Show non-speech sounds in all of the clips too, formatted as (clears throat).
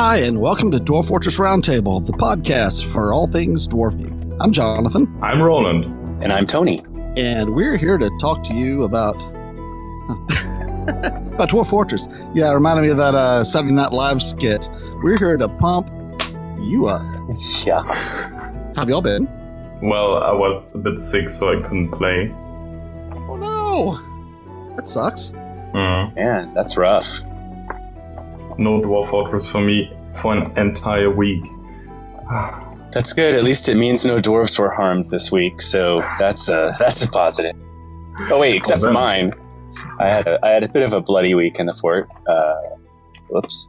Hi, and welcome to Dwarf Fortress Roundtable, the podcast for all things dwarfy. I'm Jonathan, I'm Roland. And I'm Tony. and we're here to talk to you about (laughs) about Dwarf Fortress. Yeah, it reminded me of that uh, Saturday Night Live skit. We're here to pump you up. (laughs) Yeah. How have y'all been? Well, I was a bit sick, so I couldn't play. Oh no, that sucks. Mm. Man, that's rough. No Dwarf Fortress for me for an entire week. That's good. At least it means no dwarves were harmed this week, so that's a that's a positive. Oh wait, except for mine. I had a I had a bit of a bloody week in the fort. Uh, whoops.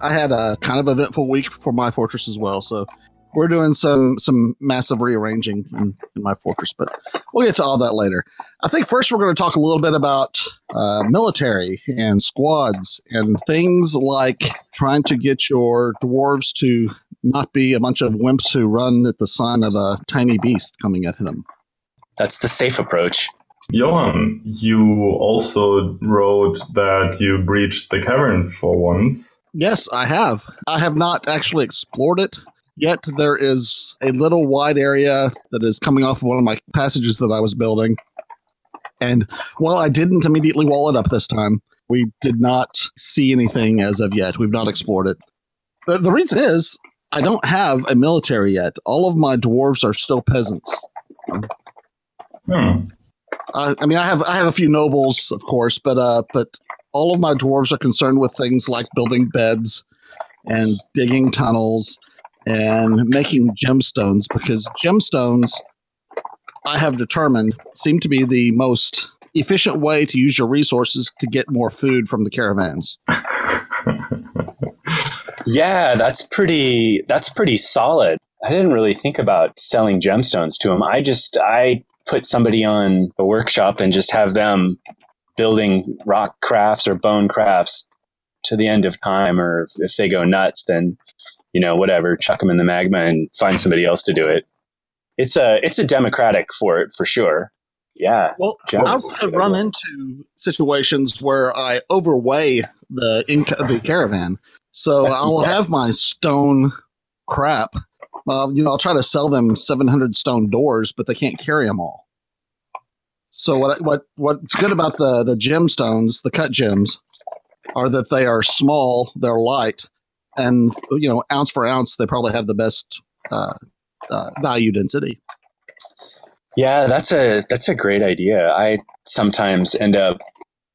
I had a kind of eventful week for my fortress as well, so we're doing some some massive rearranging in, in my fortress, but we'll get to all that later. I think first we're going to talk a little bit about uh, military and squads and things like trying to get your dwarves to not be a bunch of wimps who run at the sign of a tiny beast coming at them. That's the safe approach. Johan, you also wrote that you breached the cavern for once. Yes, I have. I have not actually explored it yet. There is a little wide area that is coming off of one of my passages that I was building. And while I didn't immediately wall it up this time, we did not see anything as of yet. We've not explored it. The, the reason is I don't have a military yet. All of my dwarves are still peasants. Hmm. Uh, I mean, I have I have a few nobles, of course, but uh, but all of my dwarves are concerned with things like building beds and digging tunnels and making gemstones because gemstones, I have determined, seem to be the most efficient way to use your resources to get more food from the caravans. (laughs) Yeah, that's pretty that's pretty solid. I didn't really think about selling gemstones to them. I just I put somebody on a workshop and just have them building rock crafts or bone crafts to the end of time or if they go nuts then you know whatever chuck them in the magma and find somebody else to do it. It's a it's a democratic fort for sure. Yeah. Well. I've run into situations where I overweigh the inc- the caravan, so (laughs) I'll have my stone crap. Uh, you know, I'll try to sell them seven hundred stone doors, but they can't carry them all. So what what what's good about the the gemstones, the cut gems, are that they are small, they're light, and you know, ounce for ounce, they probably have the best uh, uh, value density. Yeah, that's a that's a great idea. I sometimes end up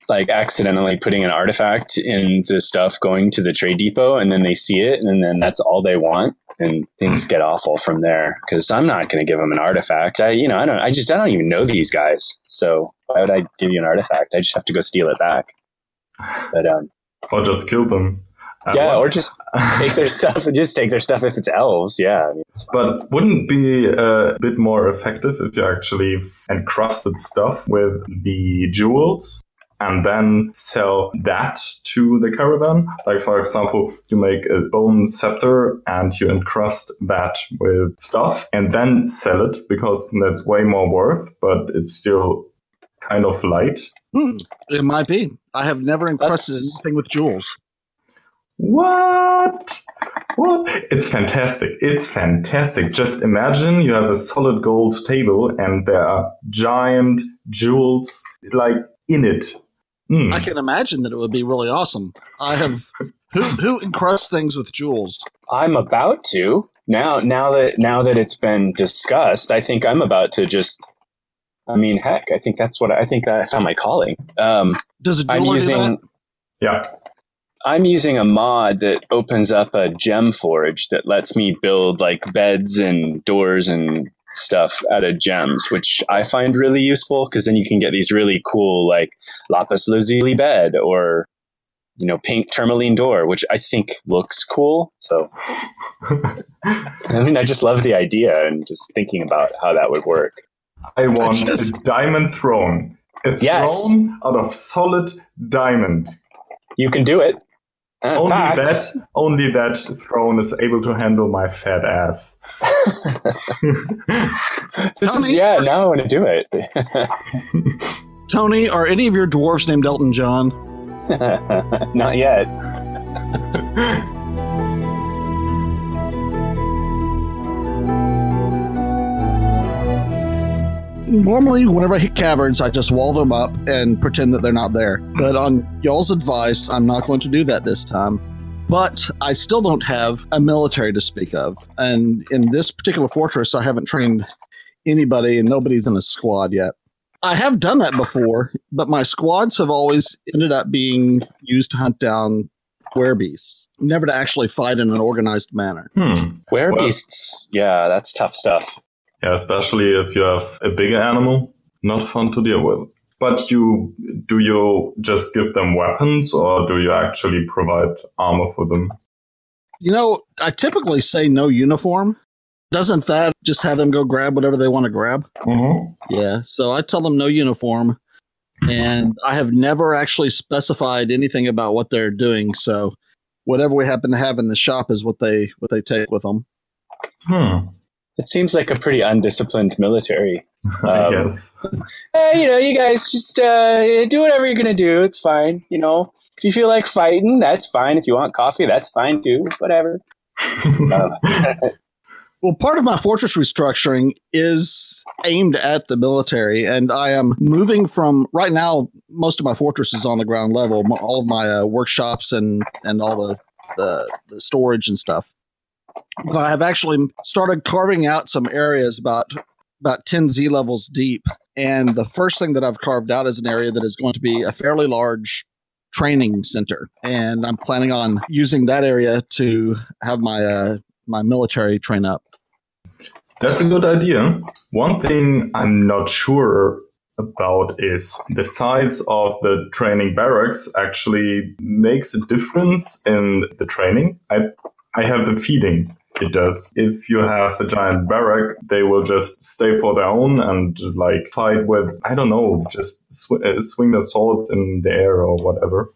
like accidentally putting an artifact in the stuff going to the trade depot and then they see it and then that's all they want and things get awful from there cuz I'm not going to give them an artifact. I you know, I don't I just I don't even know these guys. So why would I give you an artifact? I just have to go steal it back. But um or just kill them. Yeah, or just (laughs) take their stuff and just take their stuff if it's elves. Yeah. I mean, it's But wouldn't be uh, a bit more effective if you actually encrusted stuff with the jewels and then sell that to the caravan? Like, for example, you make a bone scepter and you encrust that with stuff and then sell it because that's way more worth, but it's still kind of light. Hmm, it might be. I have never encrusted That's- anything with jewels. What? What? It's fantastic. It's fantastic. Just imagine you have a solid gold table and there are giant jewels like in it. Hmm. I can imagine that it would be really awesome. I have who who encrusts things with jewels. I'm about to now. Now that now that it's been discussed, I think I'm about to just. I mean, heck, I think that's what I think. I found my calling. Um, Does a I'm jeweler do that? using Yeah. I'm using a mod that opens up a gem forge that lets me build like beds and doors and stuff out of gems, which I find really useful because then you can get these really cool like lapis lazuli bed or you know pink tourmaline door, which I think looks cool. So (laughs) I mean, I just love the idea and just thinking about how that would work. I want just- a diamond throne. A Yes. throne out of solid diamond. You can do it. Uh, only fact- that only that throne is able to handle my fat ass. (laughs) This is yeah. Now I want to do it. (laughs) (laughs) Tony, are any of your dwarves named Elton John? Not yet. Normally, whenever I hit caverns, I just wall them up and pretend that they're not there. But on y'all's advice, I'm not going to do that this time. But I still don't have a military to speak of. And in this particular fortress, I haven't trained anybody, and nobody's in a squad yet. I have done that before, but my squads have always ended up being used to hunt down werebeasts, never to actually fight in an organized manner. Hmm. Werebeasts, yeah, that's tough stuff. Yeah, especially if you have a bigger animal, not fun to deal with. But you do you just give them weapons or do you actually provide armor for them? You know, I typically say no uniform. Doesn't that just have them go grab whatever they want to grab? Mm-hmm. Yeah. So I tell them no uniform. And I have never actually specified anything about what they're doing. So whatever we happen to have in the shop is what they what they take with them. Hmm. It seems like a pretty undisciplined military. (laughs) Um, yes. Hey, (laughs) you know, you guys just uh, do whatever you're gonna do. It's fine. You know, if you feel like fighting, that's fine. If you want coffee, that's fine too. Whatever. Uh, (laughs) Well, part of my fortress restructuring is aimed at the military, and I am moving from right now. Most of my fortress is on the ground level. All of my uh, workshops and and all the, the the storage and stuff. But I have actually started carving out some areas about about ten z levels deep, and the first thing that I've carved out is an area that is going to be a fairly large training center, and I'm planning on using that area to have my uh, my military train up. That's a good idea. One thing I'm not sure about is the size of the training barracks actually makes a difference in the training. I I have the feeling it does. If you have a giant barrack, they will just stay for their own and like fight with I don't know, just sw- uh, swing their swords in the air or whatever.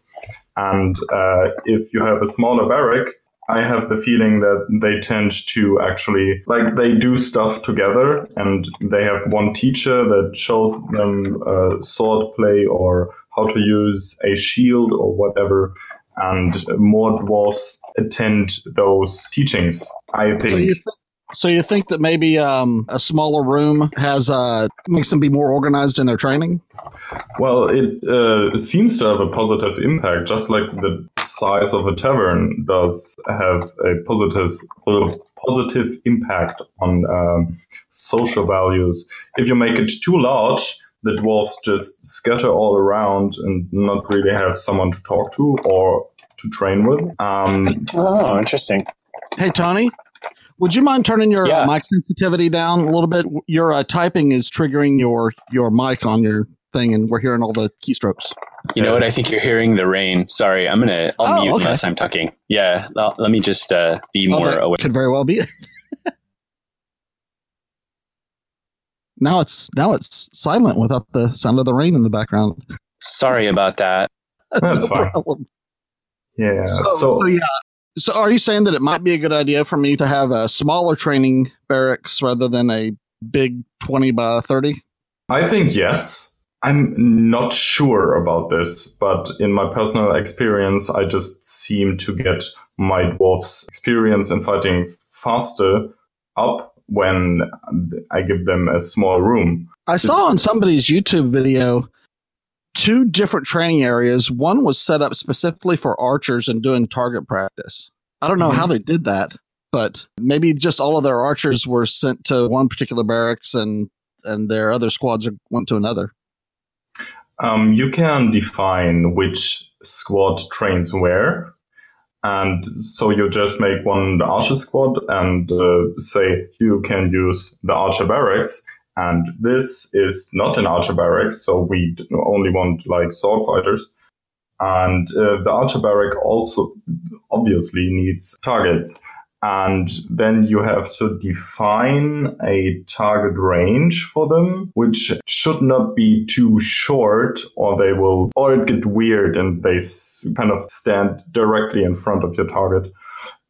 And uh, if you have a smaller barrack, I have the feeling that they tend to actually like they do stuff together and they have one teacher that shows them uh, sword play or how to use a shield or whatever and more dwarfs attend those teachings i think So you, th- so you think that maybe um, a smaller room has uh, makes them be more organized in their training? Well, it uh, seems to have a positive impact, just like the size of a tavern does have a positive positive impact on um, social values. If you make it too large, the dwarves just scatter all around and not really have someone to talk to or to train with. Um, oh, interesting. Hey Tony, would you mind turning your Yeah. uh, mic sensitivity down a little bit? Your uh, typing is triggering your your mic on your thing, and we're hearing all the keystrokes. You know what? I think you're hearing the rain. Sorry, I'm gonna. I'll Oh, mute okay. unless I'm talking. Yeah, l- let me just uh, be Oh, more that aware. could very well be. (laughs) now it's now it's silent without the sound of the rain in the background. Sorry about that. That's No fine. problem. yeah. So, So, so yeah. So are you saying that it might be a good idea for me to have a smaller training barracks rather than a big twenty by thirty? I think yes. I'm not sure about this, but in my personal experience, I just seem to get my dwarf's experience in fighting faster up when I give them a small room. I saw on somebody's YouTube video two different training areas. One was set up specifically for archers and doing target practice. I don't know how they did that, but maybe just all of their archers were sent to one particular barracks and and their other squads went to another. Um, you can define which squad trains where. And so you just make one archer squad and uh, say you can use the archer barracks. And this is not an archer barracks, so we only want like sword fighters. And uh, the archer barrack also obviously needs targets. And then you have to define a target range for them, which should not be too short or they will, or it get weird and they kind of stand directly in front of your target.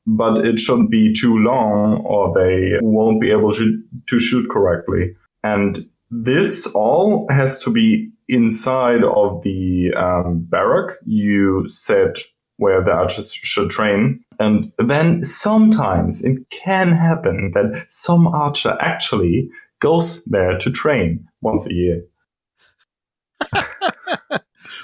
But it shouldn't be too long or they won't be able to, to shoot correctly. And this all has to be inside of the um, barrack you said where the archers should train. And then sometimes it can happen that some archer actually goes there to train once a year. (laughs)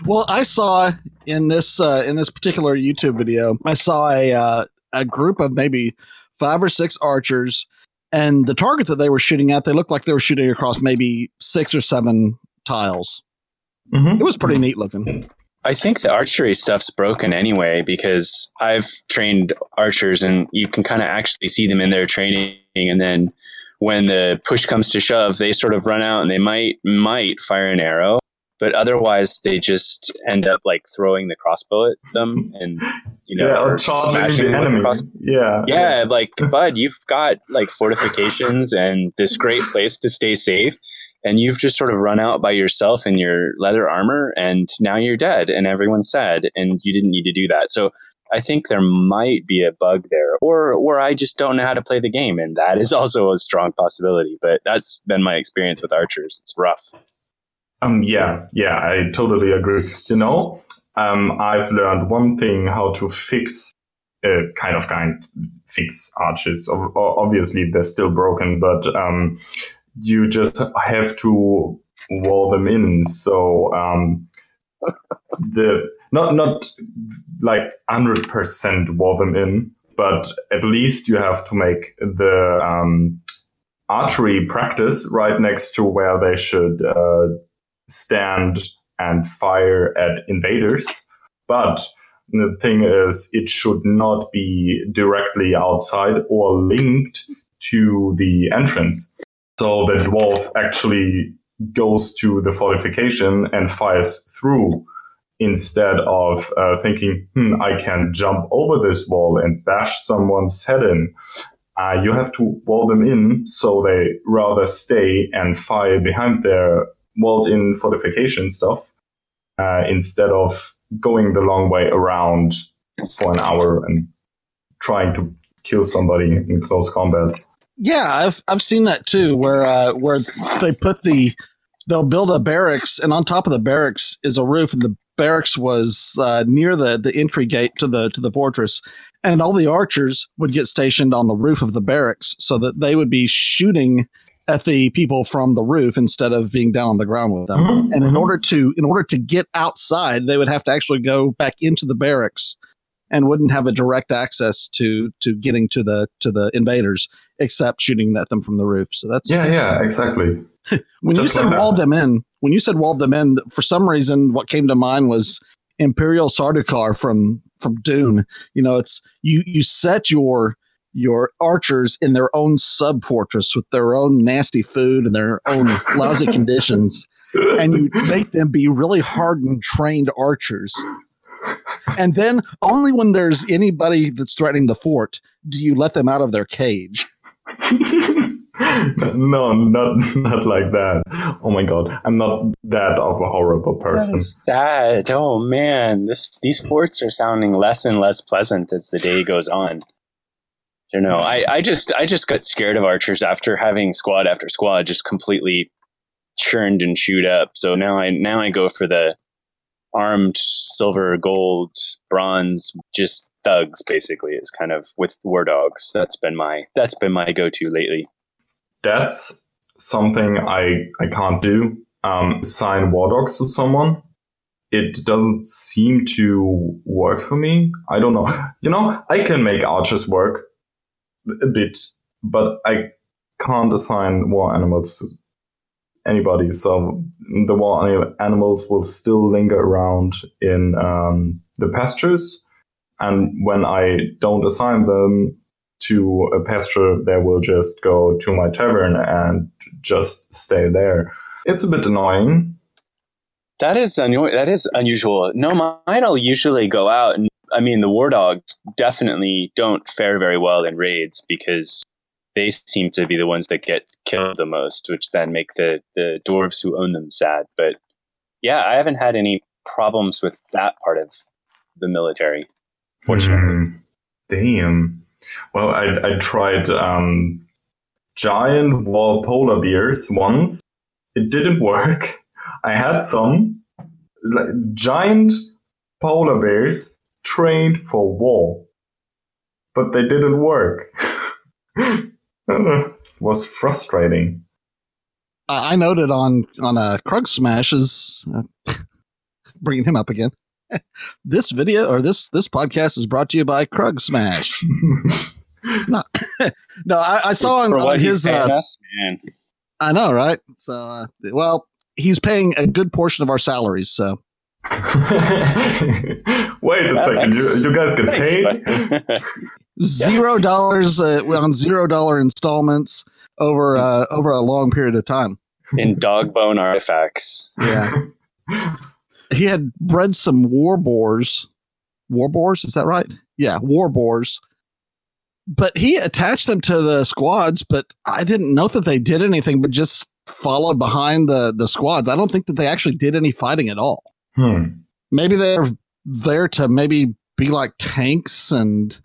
well, I saw in this uh, in this particular YouTube video, I saw a uh, a group of maybe five or six archers, and the target that they were shooting at, they looked like they were shooting across maybe six or seven tiles. Mm-hmm. It was pretty neat looking. I think the archery stuff's broken anyway because I've trained archers and you can kind of actually see them in their training and then when the push comes to shove they sort of run out and they might might fire an arrow but otherwise they just end up like throwing the crossbow at them and you know yeah, or charging the enemy. The yeah, yeah, like bud, you've got like fortifications and this great place to stay safe, and you've just sort of run out by yourself in your leather armor, and now you're dead, and everyone's sad, and you didn't need to do that. So I think there might be a bug there, or or I just don't know how to play the game, and that is (laughs) also a strong possibility. But that's been my experience with archers. It's rough. Um, yeah, yeah, I totally agree. You know, um, I've learned one thing how to fix uh, kind of kind fix arches. Obviously, they're still broken, but um, you just have to wall them in. So um, the not not like hundred percent wall them in, but at least you have to make the um, archery practice right next to where they should uh, stand and fire at invaders. But the thing is, it should not be directly outside or linked to the entrance. So the dwarf actually goes to the fortification and fires through instead of uh, thinking, hmm, I can jump over this wall and bash someone's head in. Uh, you have to wall them in so they rather stay and fire behind their walled in fortification stuff uh, instead of going the long way around for an hour and trying to kill somebody in close combat. Yeah, I've I've seen that too, where uh, where they put the they'll build a barracks, and on top of the barracks is a roof, and the barracks was uh, near the the entry gate to the to the fortress, and all the archers would get stationed on the roof of the barracks, so that they would be shooting at the people from the roof instead of being down on the ground with them. Mm-hmm. And in mm-hmm. order to in order to get outside, they would have to actually go back into the barracks and wouldn't have a direct access to to getting to the to the invaders except shooting at them from the roof. So that's yeah, yeah, exactly. (laughs) when Just you said like walled them in, when you said walled them in, for some reason, what came to mind was Imperial Sardaukar from from Dune. You know, it's you you set your your archers in their own sub fortress with their own nasty food and their own (laughs) lousy conditions, and you make them be really hardened, trained archers. And then only when there's anybody that's threatening the fort do you let them out of their cage. (laughs) no, not not like that. Oh my god, I'm not that of a horrible person. That oh man, this these forts are sounding less and less pleasant as the day goes on don't know. I, I just I just got scared of archers after having squad after squad just completely churned and shoot up. So now I now I go for the armed silver, gold, bronze, just thugs basically is kind of with war dogs. That's been my that's been my go to lately. That's something I I can't do. Um, assign war dogs to someone. It doesn't seem to work for me. I don't know. (laughs) You know, I can make archers work a bit, but I can't assign war animals to anybody. So the war animals will still linger around in um, the pastures. And when I don't assign them to a pasture, they will just go to my tavern and just stay there. It's a bit annoying. That is unu- that is unusual. No, mine will usually go out and I mean, the war dogs definitely don't fare very well in raids because they seem to be the ones that get killed the most, which then make the, the dwarves who own them sad. But yeah, I haven't had any problems with that part of the military, fortunately. Mm, damn. Well, I, I tried um, giant wall polar bears once. It didn't work. I had some like, giant polar bears trained for war, but they didn't work. (laughs) (laughs) was frustrating. I I noted on on uh, Kruggsmash's, uh, bringing him up again. (laughs) this video or this this podcast is brought to you by Kruggsmash. (laughs) no, no, I, I saw on, on his. paying Uh, us, man. I know, right? So, uh, well, he's paying a good portion of our salaries. So, Wait a second, you, you guys get Thanks, paid? (laughs) zero dollars uh, on zero dollar installments over uh, over a long period of time. in dog bone artifacts. Yeah. (laughs) he had bred some war boars. War boars, is that right? Yeah, war boars. But he attached them to the squads, but I didn't know that they did anything but just followed behind the the squads. I don't think that they actually did any fighting at all. Hmm. Maybe they're there to maybe be like tanks and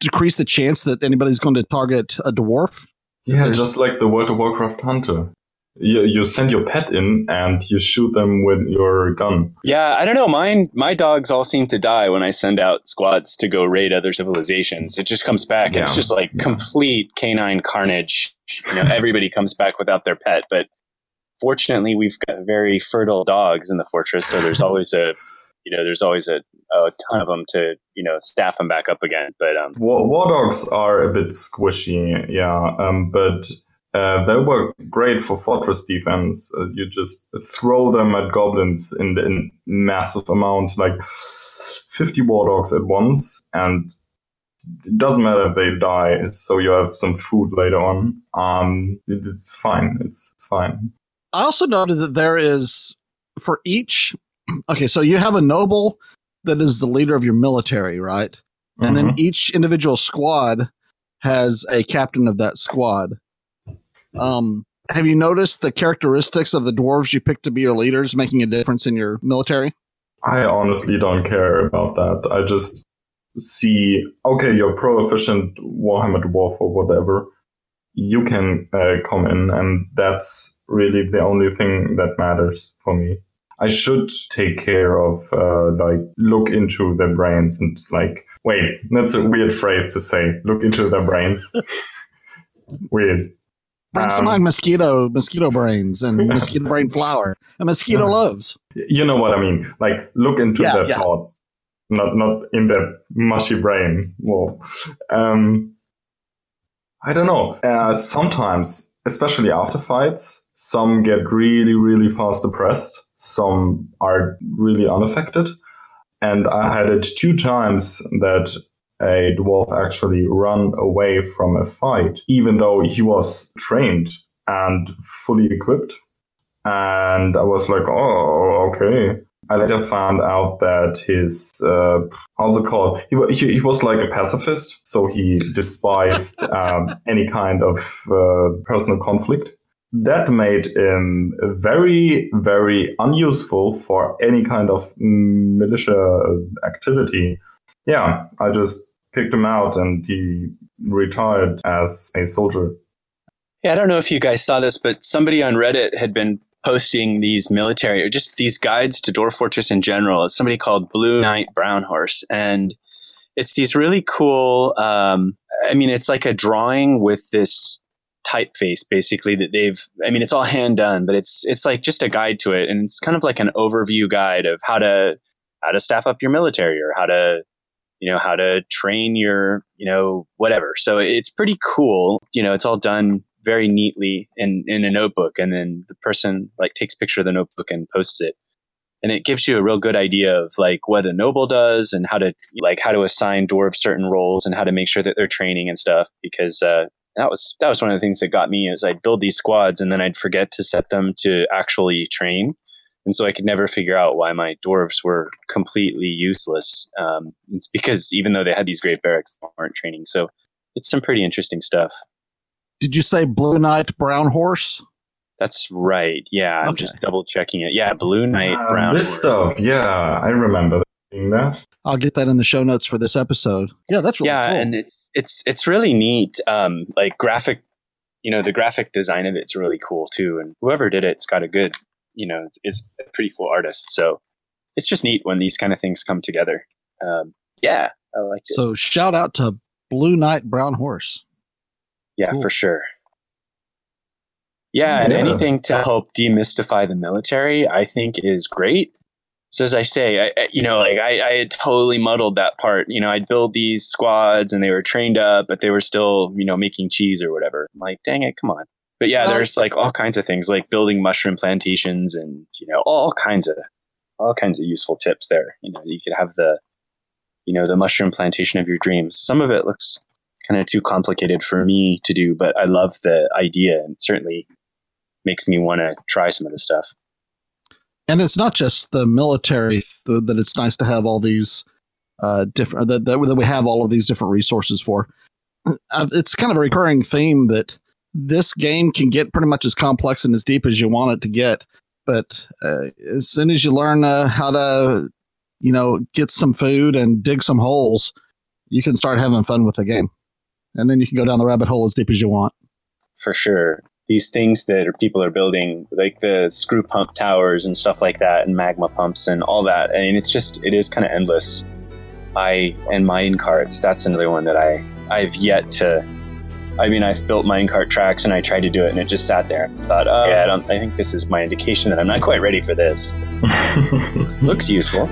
decrease the chance that anybody's going to target a dwarf. Yeah, There's- just like the World of Warcraft hunter. You, you send your pet in and you shoot them with your gun. Yeah, I don't know. Mine, my dogs all seem to die when I send out squads to go raid other civilizations. It just comes back. and It's just like yeah. complete canine carnage. You know, everybody comes back without their pet. But fortunately, we've got very fertile dogs in the fortress, so there's always a, you know, there's always a, a ton of them to, you know, staff them back up again. But um, War, war dogs are a bit squishy, yeah, um, but uh, they work great for fortress defense. Uh, you just throw them at goblins in, in massive amounts, like 50 war dogs at once, and it doesn't matter if they die, so you have some food later on. Um, it, it's fine. It's, it's fine. I also noted that there is for each. (clears throat) Okay, so you have a noble that is the leader of your military, right? And then Mhm. each individual squad has a captain of that squad. Um, have you noticed the characteristics of the dwarves you picked to be your leaders making a difference in your military? I honestly don't care about that. I just see, okay, you're pro-efficient Warhammer Dwarf or whatever. You can uh, come in, and that's really the only thing that matters for me. I should take care of, uh, like, look into their brains and, like, wait, that's a weird phrase to say. Look into their brains. (laughs) weird. Brings to Um, mind mosquito, mosquito brains, and (laughs) mosquito brain flour, and mosquito Uh, loaves. you know what I mean. Like look into Yeah, their yeah. thoughts, not not in their mushy brain. Well, um, I don't know. Uh, sometimes, especially after fights, some get really really fast depressed. Some are really unaffected, and I had it two times that a dwarf actually run away from a fight, even though he was trained and fully equipped and I was like, oh, okay. I later found out that his uh, how's it called? He, he, he was like a pacifist, so he despised (laughs) um, any kind of uh, personal conflict. That made him very, very unuseful for any kind of militia activity. Yeah, I just picked him out, and he retired as a soldier. Yeah, I don't know if you guys saw this, but somebody on Reddit had been posting these military or just these guides to Dwarf Fortress in general. It's somebody called Blue Knight Brown Horse. And it's these really cool, um, I mean, it's like a drawing with this typeface basically that they've i mean it's all hand done but it's it's like just a guide to it and it's kind of like an overview guide of how to how to staff up your military or how to you know how to train your you know whatever. So it's pretty cool you know it's all done very neatly in in a notebook and then the person like takes picture of the notebook and posts it. And it gives you a real good idea of like what a noble does and how to like how to assign dwarves certain roles and how to make sure that they're training and stuff because uh that was that was one of the things that got me is I'd build these squads and then I'd forget to set them to actually train and so I could never figure out why my dwarves were completely useless. Um, it's because even though they had these great barracks, they weren't training. So it's some pretty interesting stuff. Did you say Blue Knight Brown Horse? That's right. Yeah, I'm just double checking it. Yeah, Blue Knight Uh, Brown. this Horse. stuff, yeah, I remember seeing that. I'll get that in the show notes for this episode. Yeah, that's really yeah, cool. and it's it's it's really neat. Um, like graphic, you know, the graphic design of it's really cool too. And whoever did it's got a good, you know, it's, it's a pretty cool artist. So it's just neat when these kind of things come together. Um, yeah, I liked it. so shout out to Blue Knight Brown Horse. yeah, cool. for sure. Yeah, and Yeah. anything to help demystify the military, I think is great. So as I say, I, you know, like I, I had totally muddled that part. You know, I'd build these squads and they were trained up, but they were still, you know, making cheese or whatever. I'm like, dang it, come on. But yeah, there's like all kinds of things like building mushroom plantations and you know all kinds of all kinds of useful tips there. You know, you could have the you know the mushroom plantation of your dreams. Some of it looks kind of too complicated for me to do, but I love the idea and certainly makes me want to try some of the stuff. And it's not just the military th- that it's nice to have all these uh, different that, that that we have all of these different resources for. Uh, It's kind of a recurring theme that this game can get pretty much as complex and as deep as you want it to get, but uh, as soon as you learn uh, how to, you know, get some food and dig some holes, you can start having fun with the game, and then you can go down the rabbit hole as deep as you want. for sure. These things that are, people are building, like the screw pump towers and stuff like that, and magma pumps and all that. I mean, it's just it is kind of endless. I and mine carts. That's another one that I I've yet to. I mean, I've built minecart tracks and I tried to do it, and it just sat there. and thought, oh, uh, yeah, I don't. I think this is my indication that I'm not quite ready for this. (laughs) Looks useful.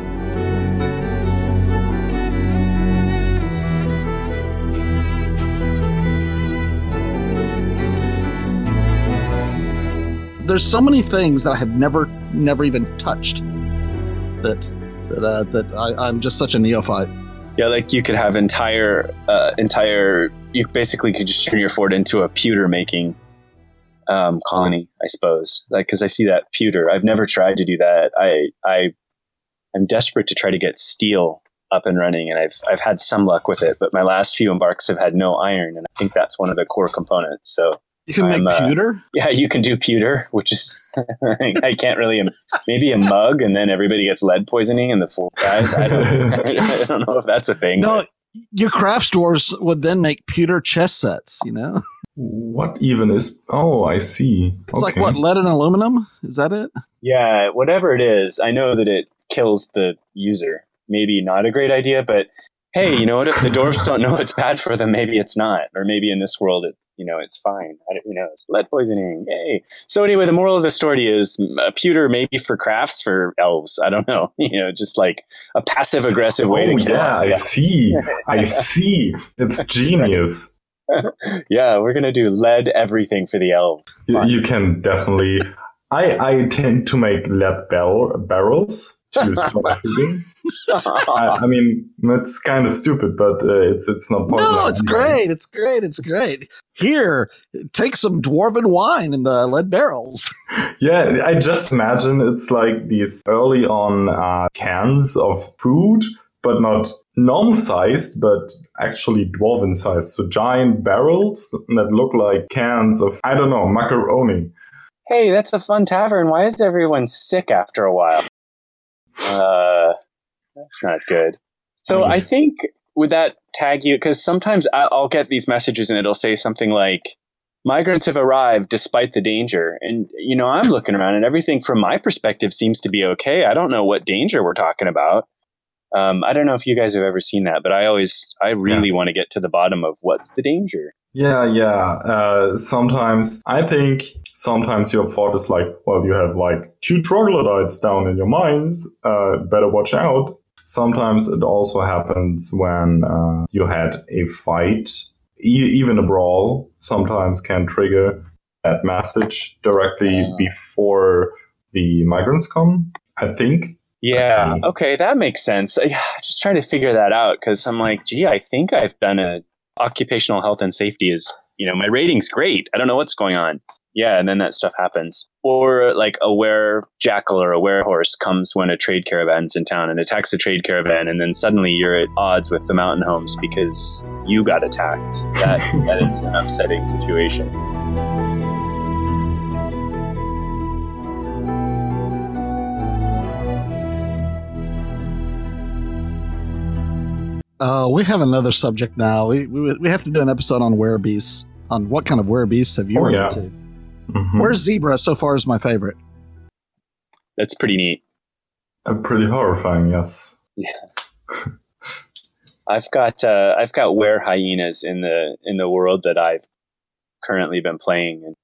There's so many things that I have never, never even touched. That that uh, that I, I'm just such a neophyte. Yeah, like you could have entire, uh, entire. You basically could just turn your fort into a pewter making um, colony, I suppose. Like, because I see that pewter. I've never tried to do that. I, I, I'm desperate to try to get steel up and running, and I've, I've had some luck with it. But my last few embarks have had no iron, and I think that's one of the core components. So You can make I'm, uh, pewter. yeah, you can do pewter, which is (laughs) I can't really. Maybe a mug, and then everybody gets lead poisoning, and the four guys. I don't. (laughs) I don't know if that's a thing. No, your craft stores would then make pewter chess sets. You know, what even is? Oh, I see. it's like what lead and aluminum. Is that it? Yeah, whatever it is, I know that it kills the user. Maybe not a great idea, but hey, you know what? If the dwarves don't know it's bad for them, maybe it's not, or maybe in this world, it you know it's fine. I don't, who knows? Lead poisoning, yay! So anyway, the moral of the story is a pewter maybe for crafts for elves. I don't know. (laughs) You know, just like a passive aggressive way Oh to kill. yeah, I off. see. I (laughs) see. It's genius. (laughs) yeah, we're gonna do lead everything for the elves. You, you can definitely. I I tend to make lead barrel, barrels to store (laughs) my. I, I mean, that's kind of stupid, but uh, it's it's not part of No, it's design. great. It's great. It's great. Here, take some dwarven wine in the lead barrels. (laughs) Yeah, I just imagine it's like these early on uh, cans of food, but not normal sized, but actually dwarven sized. So giant barrels that look like cans of, I don't know, macaroni. hey, that's a fun tavern. Why is everyone sick after a while? Uh, that's not good. So Mm. I think would that tag you? Because sometimes I'll get these messages and it'll say something like, "Migrants have arrived despite the danger," and you know I'm looking around and everything from my perspective seems to be okay. I don't know what danger we're talking about. Um, I don't know if you guys have ever seen that, but I always, I really want to get to the bottom of what's the danger. Yeah, yeah. Uh, sometimes I think sometimes your thought is like, well, you have like two troglodytes down in your mines. Uh, better watch out. Sometimes it also happens when uh, you had a fight, e- even a brawl. Sometimes can trigger that message directly Ah. before the migrants come. I think. Yeah. Um, Okay, that makes sense. I, just trying to figure that out because I'm like, gee, I think I've done a occupational health and safety is, you know, my rating's great. I don't know what's going on. Yeah, and then that stuff happens. Or like a were jackal or a were horse comes when a trade caravan's in town and attacks the trade caravan, and then suddenly you're at odds with the mountain homes because you got attacked. That that is an upsetting situation. Uh, we have another subject now. We, we we have to do an episode on werebeasts. On what kind of werebeasts have you Oh, run yeah. into? Mhm. Where's zebra so far is my favorite. That's pretty neat. Uh, pretty horrifying, yes. Yeah. (laughs) I've got uh, I've got were hyenas in the in the world that I've currently been playing, and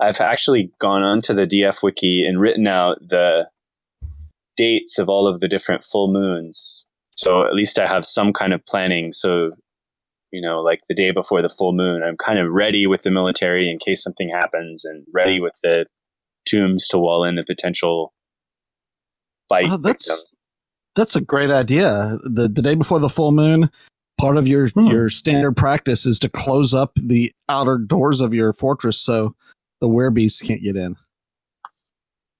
I've actually gone onto the DF wiki and written out the dates of all of the different full moons. So at least I have some kind of planning. So, you know, like the day before the full moon, I'm kind of ready with the military in case something happens and ready with the tombs to wall in the potential fight. Oh, that's that's a great idea. The the day before the full moon, part of your hmm. your standard practice is to close up the outer doors of your fortress so the werebeasts can't get in.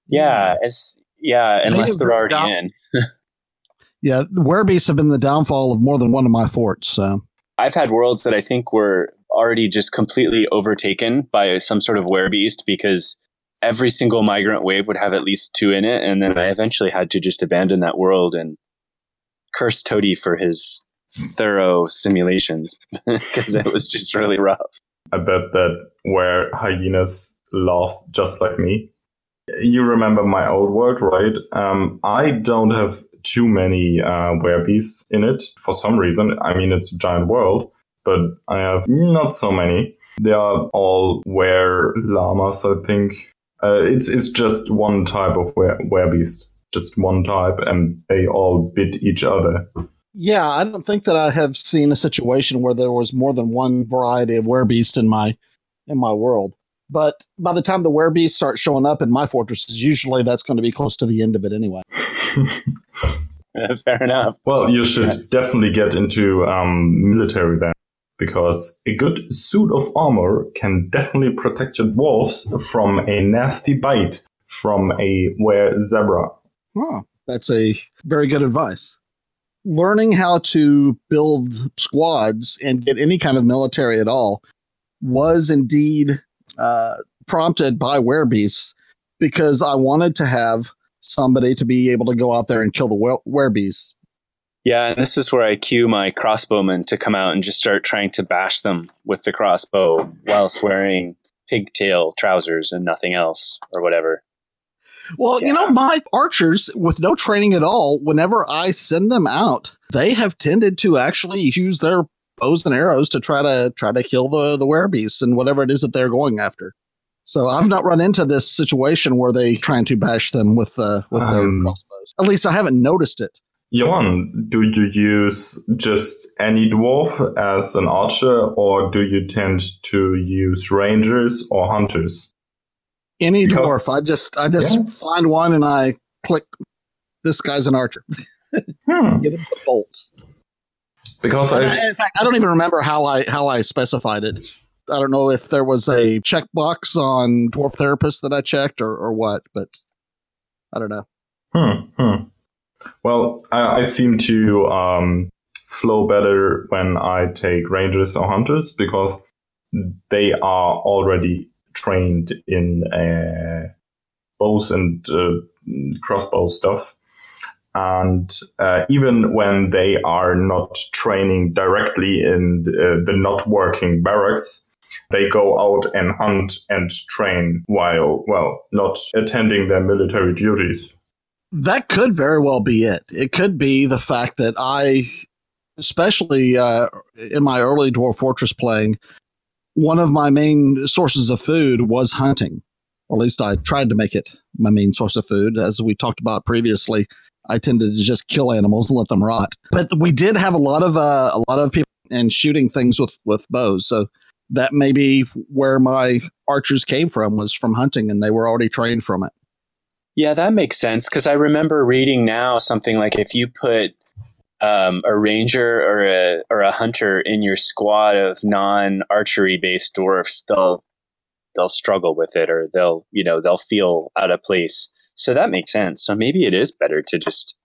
Yeah, as yeah, unless they're already in. (laughs) yeah, the werebeasts have been the downfall of more than one of my forts. So I've had worlds that I think were already just completely overtaken by some sort of werebeast because every single migrant wave would have at least two in it, and then I eventually had to just abandon that world and curse Toady for his thorough simulations (laughs) because it was just really rough. I bet that where hyenas laugh just like me. You remember my old world, right? Um, I don't have too many uh, werebeasts in it for some reason. I mean, it's a giant world, but I have not so many. They are all were llamas, I think. Uh, it's it's just one type of were werebeast, just one type, and they all bit each other. Yeah, I don't think that I have seen a situation where there was more than one variety of werebeast in my in my world. But by the time the werebeasts start showing up in my fortresses, usually that's going to be close to the end of it anyway. (laughs) Fair enough. Well, you should yeah. definitely get into um, military then, because a good suit of armor can definitely protect your dwarves from a nasty bite from a were zebra. Oh, that's a very good advice learning how to build squads and get any kind of military at all was indeed uh, prompted by werebeasts because I wanted to have somebody to be able to go out there and kill the werebeasts. Yeah, and this is where I cue my crossbowmen to come out and just start trying to bash them with the crossbow whilst wearing pigtail trousers and nothing else or whatever. Well, yeah. you know, my archers with no training at all, whenever I send them out, they have tended to actually use their bows and arrows to try to try to kill the the werebeasts and whatever it is that they're going after. So I've not run into this situation where they trying to bash them with uh, with um, their crossbows. At least I haven't noticed it. Johan, do you use just any dwarf as an archer, or do you tend to use rangers or hunters? Any because, dwarf. I just I just yeah. find one and I click. This guy's an archer. (laughs) hmm. Get him the bolts. Because I, in fact, I don't even remember how I how I specified it. I don't know if there was a checkbox on dwarf therapist that I checked or, or what, but I don't know. Hmm. hmm. Well, I, I seem to um, flow better when I take rangers or hunters because they are already trained in uh, bows and uh, crossbow stuff. And uh, even when they are not training directly in the, the not working barracks, they go out and hunt and train while, well, not attending their military duties. That could very well be it. It could be the fact that I, especially uh, in my early Dwarf Fortress playing, one of my main sources of food was hunting, or at least I tried to make it my main source of food. As we talked about previously, I tended to just kill animals and let them rot. But we did have a lot of uh, a lot of people and shooting things with with bows, so that may be where my archers came from was from hunting, and they were already trained from it. Yeah, that makes sense because I remember reading now something like if you put um, a ranger or a or a hunter in your squad of non archery based dwarfs, they'll they'll struggle with it or they'll you know they'll feel out of place. So that makes sense. So maybe it is better to just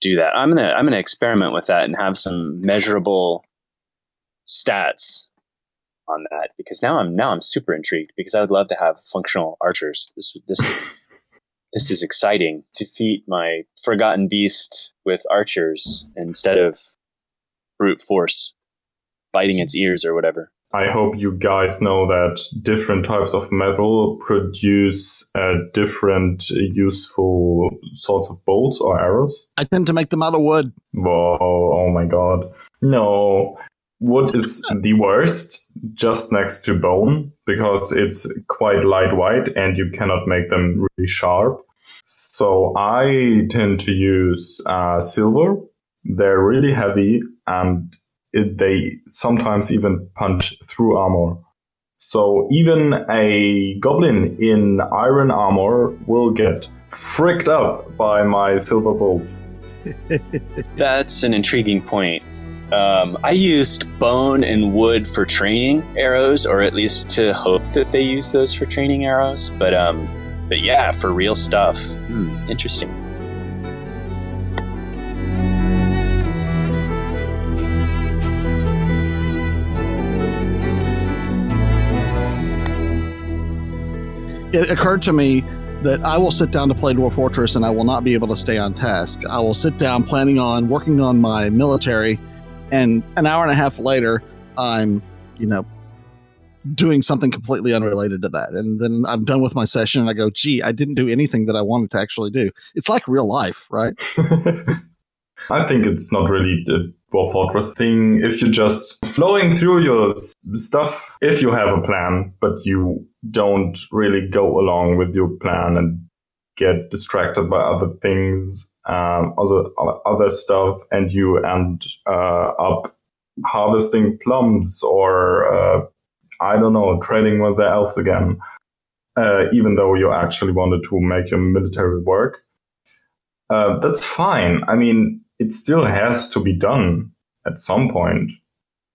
do that. I'm gonna I'm gonna experiment with that and have some measurable stats on that because now I'm now I'm super intrigued because I would love to have functional archers. This this (laughs) this is exciting. Defeat my forgotten beast with archers instead of brute force biting its ears or whatever. I hope you guys know that different types of metal produce uh, different useful sorts of bolts or arrows. I tend to make them out of wood. Whoa, oh my god. No. Wood is the worst just next to bone because it's quite lightweight and you cannot make them really sharp. So I tend to use uh, silver. They're really heavy and it, they sometimes even punch through armor. So even a goblin in iron armor will get fricked up by my silver bolts. (laughs) That's an intriguing point. Um, I used bone and wood for training arrows, or at least to hope that they use those for training arrows. But um, but yeah, for real stuff. Hmm, interesting. It occurred to me that I will sit down to play Dwarf Fortress and I will not be able to stay on task. I will sit down planning on working on my military, and an hour and a half later, I'm, you know, doing something completely unrelated to that. And then I'm done with my session and I go, gee, I didn't do anything that I wanted to actually do. It's like real life, right? (laughs) I think it's not really the Dwarf Fortress thing. If you're just flowing through your stuff, if you have a plan, but you don't really go along with your plan and get distracted by other things, um, other other stuff, and you end uh, up harvesting plums or uh, I don't know, trading with the elves again. Uh, even though you actually wanted to make your military work, uh, that's fine. I mean, it still has to be done at some point,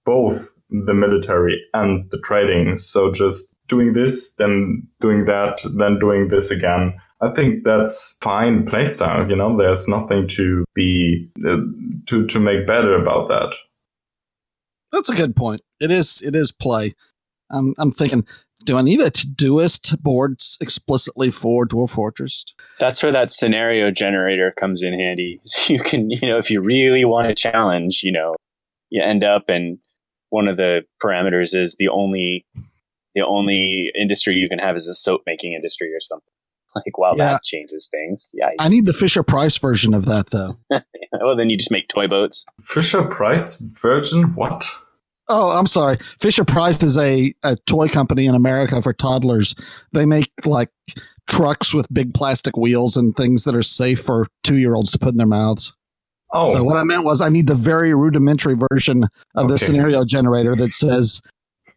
both the military and the trading. So just doing this, then doing that, then doing this again. I think that's fine playstyle. You know, there's nothing to be uh, to to make better about that. That's a good point. It is it is play. I'm I'm thinking, do I need a Todoist board explicitly for Dwarf Fortress? That's where that scenario generator comes in handy. So (laughs) you can, you know, if you really want a challenge, you know, you end up and one of the parameters is the only the only industry you can have is the soap making industry or something. Like, wow, yeah. that changes things. Yeah. I need the Fisher Price version of that, though. (laughs) well, then you just make toy boats. Fisher Price version? What? Oh, I'm sorry. Fisher Price is a, a toy company in America for toddlers. They make like trucks with big plastic wheels and things that are safe for two year olds to put in their mouths. Oh. So what I meant was I need the very rudimentary version of okay. the scenario generator that says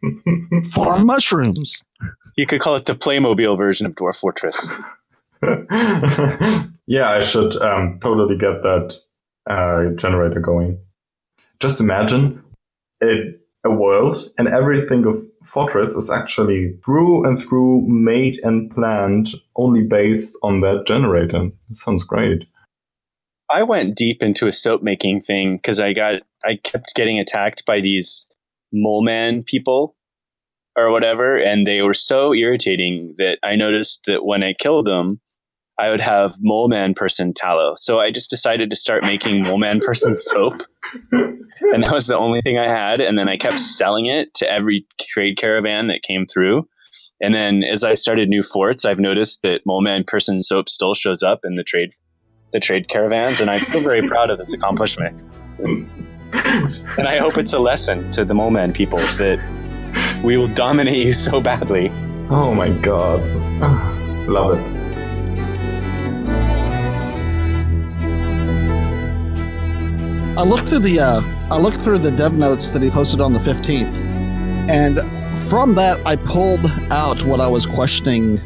(laughs) farm mushrooms. You could call it the Playmobil version of Dwarf Fortress. (laughs) yeah, I should um, totally get that uh, generator going. Just imagine a, a world and everything of Fortress is actually through and through made and planned only based on that generator. It sounds great. I went deep into a soap making thing because I got I kept getting attacked by these mole man people or whatever, and they were so irritating that I noticed that when I killed them, I would have mole man person tallow. So I just decided to start making mole man person (laughs) soap. And that was the only thing I had. And then I kept selling it to every trade caravan that came through. And then as I started new forts, I've noticed that mole man person soap still shows up in the trade the trade caravans, and I feel very proud of this accomplishment. (laughs) and I hope it's a lesson to the Mole Man people that we will dominate you so badly. Oh my god. (sighs) Love it. I looked through the uh, I looked through the dev notes that he posted on the 15th, and from that I pulled out what I was questioning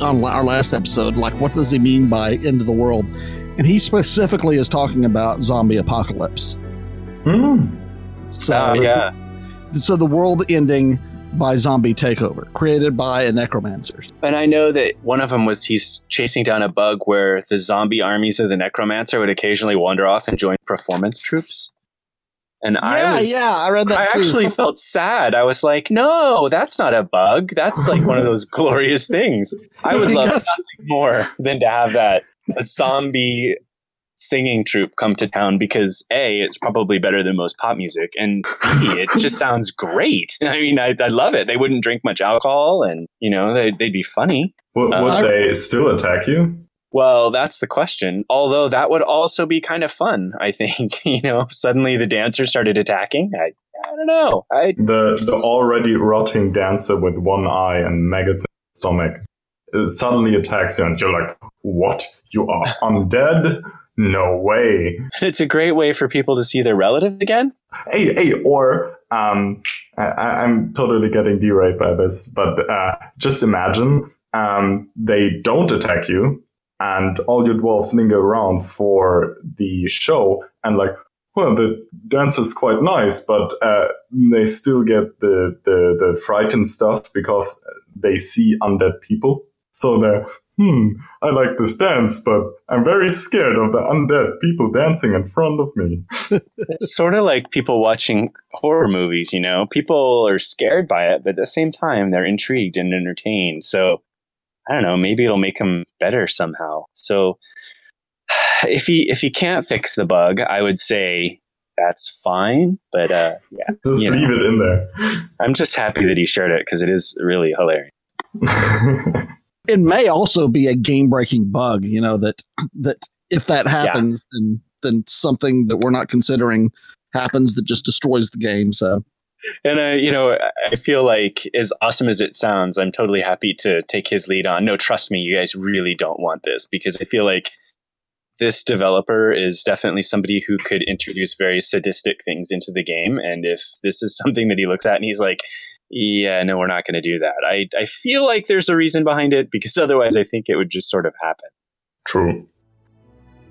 on our last episode, like what does he mean by end of the world? And he specifically is talking about zombie apocalypse. Hmm. So uh, yeah. So the world ending by zombie takeover, created by a necromancer. And I know that one of them was he's chasing down a bug where the zombie armies of the necromancer would occasionally wander off and join performance troops. And yeah, I was, yeah, I read that. I too. actually (laughs) felt sad. I was like, no, that's not a bug. That's like one of those glorious things. I (laughs) would love nothing more than to have that a zombie singing troupe come to town because a it's probably better than most pop music and b it (laughs) just sounds great (laughs) i mean I, I love it they wouldn't drink much alcohol and you know they, would be funny would, would uh, they still attack you well, that's the question. Although that would also be kind of fun, I think. (laughs) you know, suddenly the dancers started attacking. I, I don't know. I The the already rotting dancer with one eye and maggots in his stomach uh, suddenly attacks you, and you're like, "What? You are undead? No way!" (laughs) it's a great way for people to see their relative again. Hey, hey, or um, I, I'm totally getting derailed by this, but uh, just imagine um, they don't attack you, and all your dwarves linger around for the show, and like, well, the dance is quite nice, but uh, they still get the, the the frightened stuff because they see undead people. So they're, hmm, I like this dance, but I'm very scared of the undead people dancing in front of me. (laughs) It's sort of like people watching horror movies, you know? People are scared by it, but at the same time, they're intrigued and entertained. So I don't know, maybe it'll make them better somehow. So (sighs) if he if he can't fix the bug, I would say that's fine. But uh, yeah, (laughs) Just You know. leave it in there. I'm just happy that he shared it because it is really hilarious. (laughs) It may also be a game breaking bug, you know, that that if that happens, then then something that we're not considering happens that just destroys the game. So And uh, you know, I- I feel like as awesome as it sounds, I'm totally happy to take his lead on. No, trust me, you guys really don't want this because I feel like this developer is definitely somebody who could introduce very sadistic things into the game. And if this is something that he looks at and he's like, yeah, no, we're not going to do that. I, I feel like there's a reason behind it because (laughs) otherwise I think it would just sort of happen. True.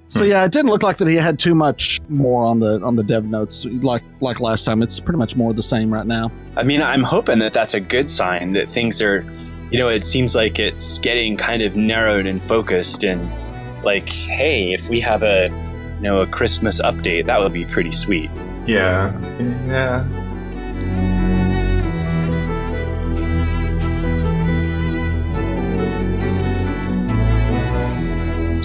so hmm. yeah, it didn't look like that he had too much more on the on the dev notes like like last time. It's pretty much more the same right now. I mean, I'm hoping that that's a good sign that things are, you know, it seems like it's getting kind of narrowed and focused. And like, hey, if we have a, you know, a Christmas update, that would be pretty sweet. Yeah. Yeah.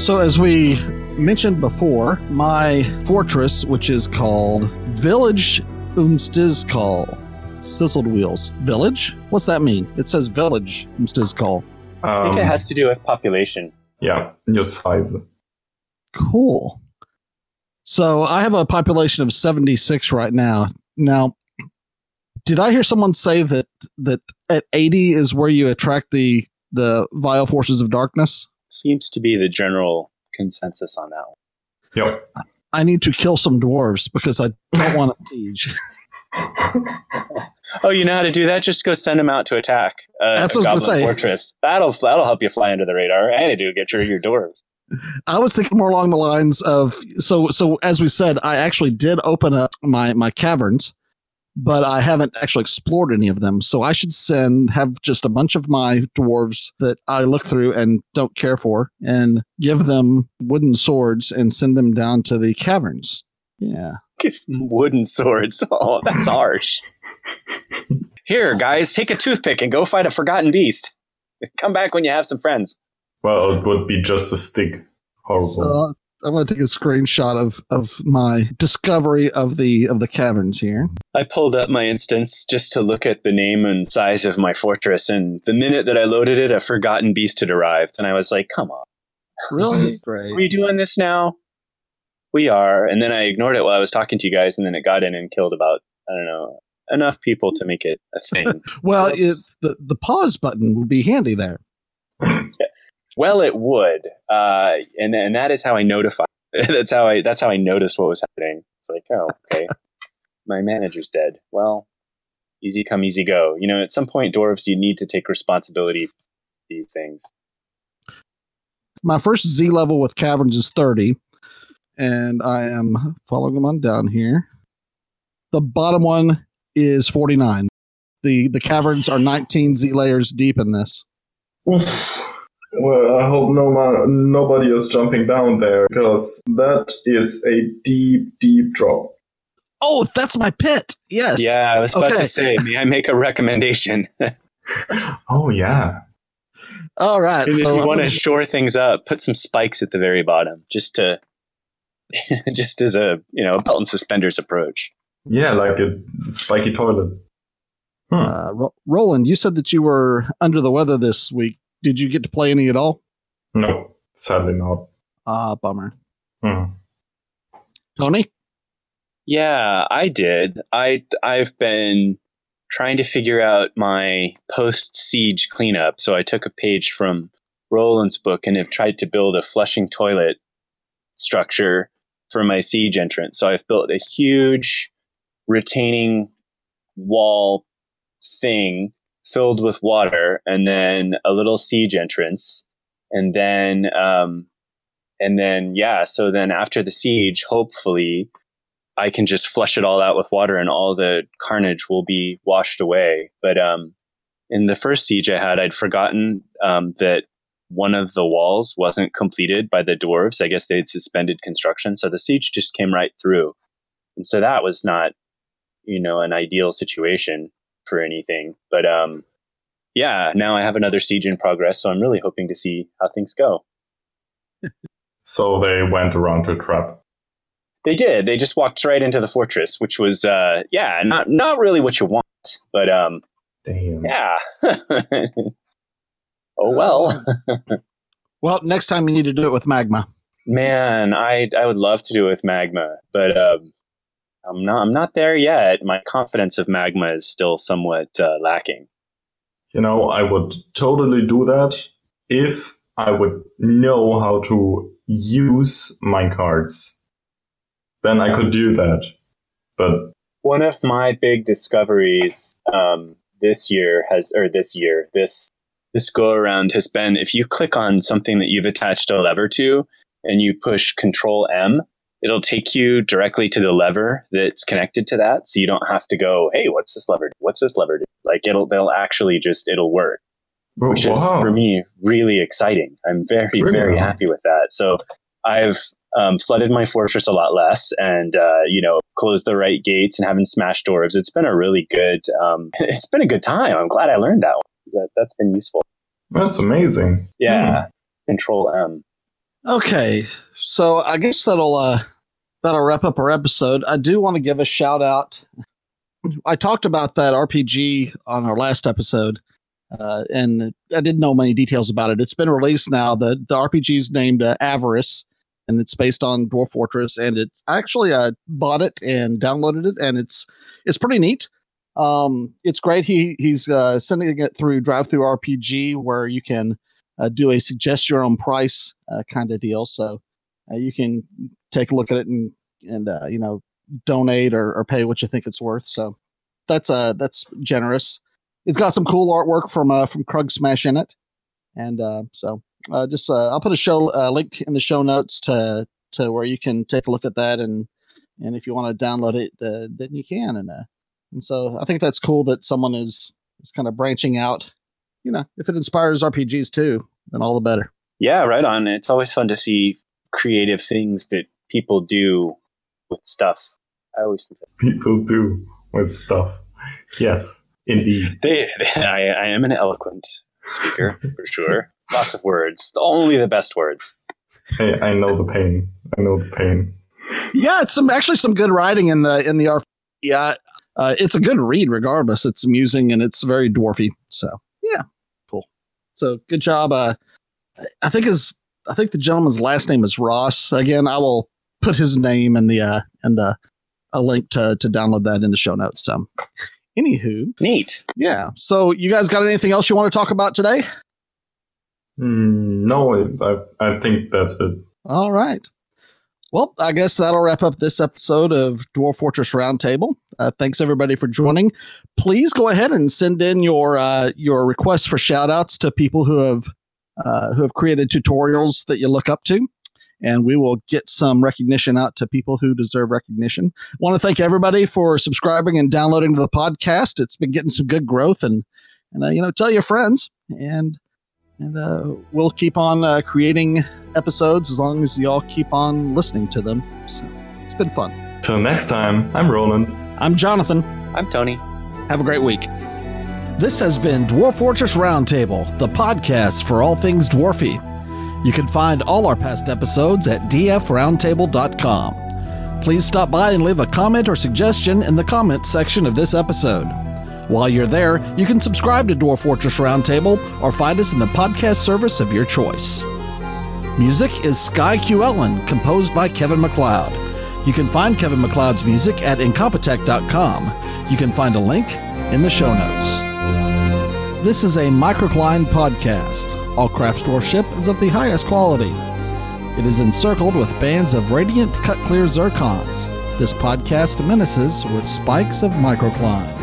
So, as we mentioned before, my fortress, which is called Village Umstizkal, Sizzled Wheels. Village? What's that mean? It says Village Umstizkal. I think Um, it has to do with population. yeah. Your size. Cool. So, I have a population of 76 right now. Now, did I hear someone say that that at 80 is where you attract the the vile forces of darkness? Seems to be the general consensus on that one. Yep. I need to kill some dwarves because I don't want to (laughs) siege. Oh, you know how to do that? Just go send them out to attack uh, That's a what I was goblin gonna say. fortress. That'll that'll help you fly under the radar, and it'll get rid of your dwarves. I was thinking more along the lines of so so as we said, I actually did open up my my caverns, but I haven't actually explored any of them. So I should send have just a bunch of my dwarves that I look through and don't care for, and give them wooden swords and send them down to the caverns. Yeah. Give 'em wooden swords. (laughs) Oh, that's harsh. Here, guys, take a toothpick and go fight a forgotten beast. Come back when you have some friends. Well, it would be just a stick. Horrible. So I'm going to take a screenshot of of my discovery of the of the caverns here. I pulled up my instance just to look at the name and size of my fortress, and the minute that I loaded it, a forgotten beast had arrived, and I was like, "Come on, Really This is- great. are we doing this now?" We are, and then I ignored it while I was talking to you guys, and then it got in and killed about I don't know enough people to make it a thing. (laughs) Well, it's the the pause button would be handy there. Well, it would, uh, and and that is how I notified. (laughs) that's how I that's how I noticed what was happening. It's like, oh, okay, (laughs) my manager's dead. Well, easy come, easy go. You know, at some point, dwarves, you need to take responsibility for these things. My first Z level with caverns is 30, and I am following them on down here. The bottom one is 49. The the caverns are 19 Z layers deep in this. Well, I hope no man, nobody is jumping down there because that is a deep, deep drop. Oh, that's my pit. Yes. Yeah, I was about Okay. to say, may I make a recommendation? (laughs) Oh yeah, All right. if So you I'm want to gonna- shore things up, put some spikes at the very bottom, just to, (laughs) just as a you know a belt and suspenders approach. yeah, like a spiky toilet. Hmm. uh, Ro- Roland, you said that you were under the weather this week. Did you get to play any at all? No, sadly not. Ah, bummer. Hmm. Tony? Yeah, I did. I I've been trying to figure out my post siege cleanup. So I took a page from Roland's book and have tried to build a flushing toilet structure for my siege entrance. So I've built a huge retaining wall thing filled with water and then a little siege entrance. And then um and then yeah so then after the siege hopefully i can just flush it all out with water and all the carnage will be washed away. But um in the first siege i had i'd forgotten um, that one of the walls wasn't completed by the dwarves. I guess they'd suspended construction. So the siege just came right through. And so that was not you know an ideal situation for anything. But um, yeah, now I have another siege in progress, so I'm really hoping to see how things go. (laughs) so they went around to trap. They did. They just walked right into the fortress, which was uh, yeah, not not really what you want, but um, Damn. yeah. (laughs) oh well. (laughs) well, next time you need to do it with magma. Man, I I would love to do it with magma, but um, I'm not. I'm not there yet. My confidence of magma is still somewhat uh, lacking. You know, I would totally do that if I would know how to use my cards. Then I could do that. But one of my big discoveries um, this year has, or this year, this this go around has been if you click on something that you've attached a lever to and you push Control M, it'll take you directly to the lever that's connected to that. So you don't have to go, Hey, what's this lever? What's this lever? Do? Like it'll, they'll actually just, it'll work, which wow. is for me really exciting. I'm very, really? very happy with that. So I've, um, flooded my fortress a lot less and, uh, you know, closed the right gates and having smashed doors. It's been a really good, um, (laughs) it's been a good time. I'm glad I learned that one. That, that's been useful. That's amazing. Yeah. Hmm. Control M. Okay, so I guess that'll uh, that'll wrap up our episode. I do want to give a shout out. I talked about that RPG on our last episode, uh, and I didn't know many details about it. It's been released now. the The RPG is named uh, Avarice, and it's based on Dwarf Fortress. And it's actually I bought it and downloaded it, and it's it's pretty neat. Um, it's great. He he's uh, sending it through DriveThruRPG, where you can uh, do a suggest your own price uh, kind of deal. So uh, you can take a look at it and and uh, you know donate or, or pay what you think it's worth. So that's uh that's generous. It's got some cool artwork from uh from Kruggsmash in it, and uh, so uh, just uh, I'll put a show uh, link in the show notes to to where you can take a look at that and and if you want to download it, uh, then you can. And uh, and so I think that's cool that someone is is kind of branching out. You know, if it inspires RPGs too, then all the better. Yeah, right on. It's always fun to see creative things that people do with stuff. I always think that. people do with stuff. Yes, indeed. (laughs) They, they, I, I am an eloquent speaker for sure. Lots of words, only the best words. Hey, I know the pain. I know the pain. Yeah, it's some actually some good writing in the in the RPG. Yeah, uh, it's a good read regardless. It's amusing and it's very dwarfy. So yeah, cool. So good job. Uh, I think his I think the gentleman's last name is Ross. Again, I will put his name in the uh and the a link to to download that in the show notes. So anywho. Neat. Yeah. So you guys got anything else you want to talk about today? Mm, no, I, I think that's it. All right. Well, I guess that'll wrap up this episode of Dwarf Fortress Roundtable. Uh, thanks everybody for joining. Please go ahead and send in your uh, your requests for shout outs to people who have uh, who have created tutorials that you look up to. And we will get some recognition out to people who deserve recognition. I want to thank everybody for subscribing and downloading to the podcast. It's been getting some good growth, and and uh, you know, tell your friends, and and uh, we'll keep on uh, creating episodes as long as y'all keep on listening to them. So it's been fun. Till next time, I'm Roland. I'm Jonathan. I'm Tony. Have a great week. This has been Dwarf Fortress Roundtable, the podcast for all things dwarfy. You can find all our past episodes at dfroundtable.com. Please stop by and leave a comment or suggestion in the comments section of this episode. While you're there, you can subscribe to Dwarf Fortress Roundtable or find us in the podcast service of your choice. Music is Skye Cuillin, composed by Kevin MacLeod. You can find Kevin MacLeod's music at incompetech.com. You can find a link in the show notes. This is a Microcline podcast. All craftsdwarfship is of the highest quality. It is encircled with bands of radiant cut clear zircons. This podcast menaces with spikes of microcline.